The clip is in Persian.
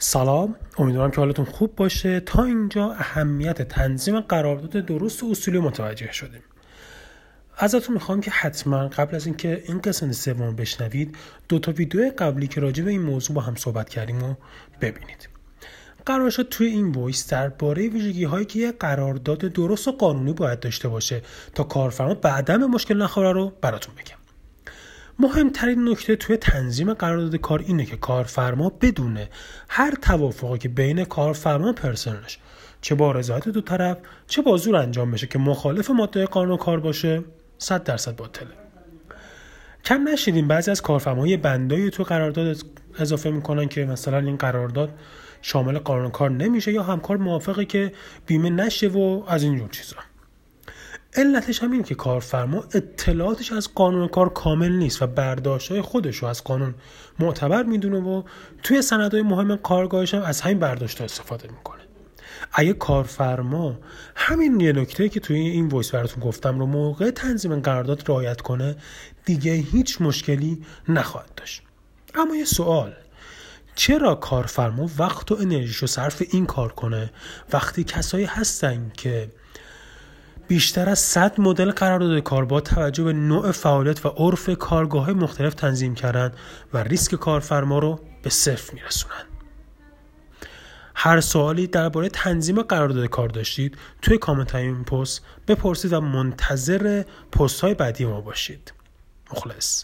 سلام. امیدوارم که حالتون خوب باشه. تا اینجا اهمیت تنظیم قرارداد درست و اصولی متوجه شدیم. ازتون می‌خوام که حتما قبل از اینکه این قسمت سوم بشنوید دو تا ویدیو قبلی که راجع به این موضوع با هم صحبت کردیم رو ببینید. قرار شد توی این وایس درباره ویژگی هایی که یه قرارداد درست و قانونی باید داشته باشه تا کارفرما بعدا مشکل نخوره رو براتون بگم. مهمترین نکته توی تنظیم قرارداد کار اینه که کارفرما بدونه هر توافقی که بین کارفرما و پرسنلش چه با رضایت دو طرف چه با زور انجام بشه که مخالف ماده قانون کار باشه صد درصد باطله. کم نشیدیم بعضی از کارفرماهای بندایی تو قرارداد اضافه می‌کنن که مثلا این قرارداد شامل قانون کار نمیشه یا همکار موافقه که بیمه نشه و از اینجور چیزا. علتش هم این که کارفرما اطلاعاتش از قانون کار کامل نیست و برداشت خودش رو از قانون معتبر می‌دونه و توی سندهای مهم کارگاهش هم از همین برداشت استفاده می‌کنه. اگه کارفرما همین یه نکته که توی این وایس براتون گفتم رو موقع تنظیم قرارداد رعایت کنه دیگه هیچ مشکلی نخواهد داشت. اما یه سوال چرا کارفرما وقت و انرژیشو صرف این کار کنه؟ وقتی کسایی هستن که بیشتر از 100 مدل قرارداد کار با توجه به نوع فعالیت و عرف کارگاه مختلف تنظیم کردن و ریسک کارفرما رو به صفر میرسونن هر سوالی درباره تنظیم قرارداد کار داشتید توی کامنت های این پست بپرسید و منتظر پست های بعدی ما باشید. مخلص.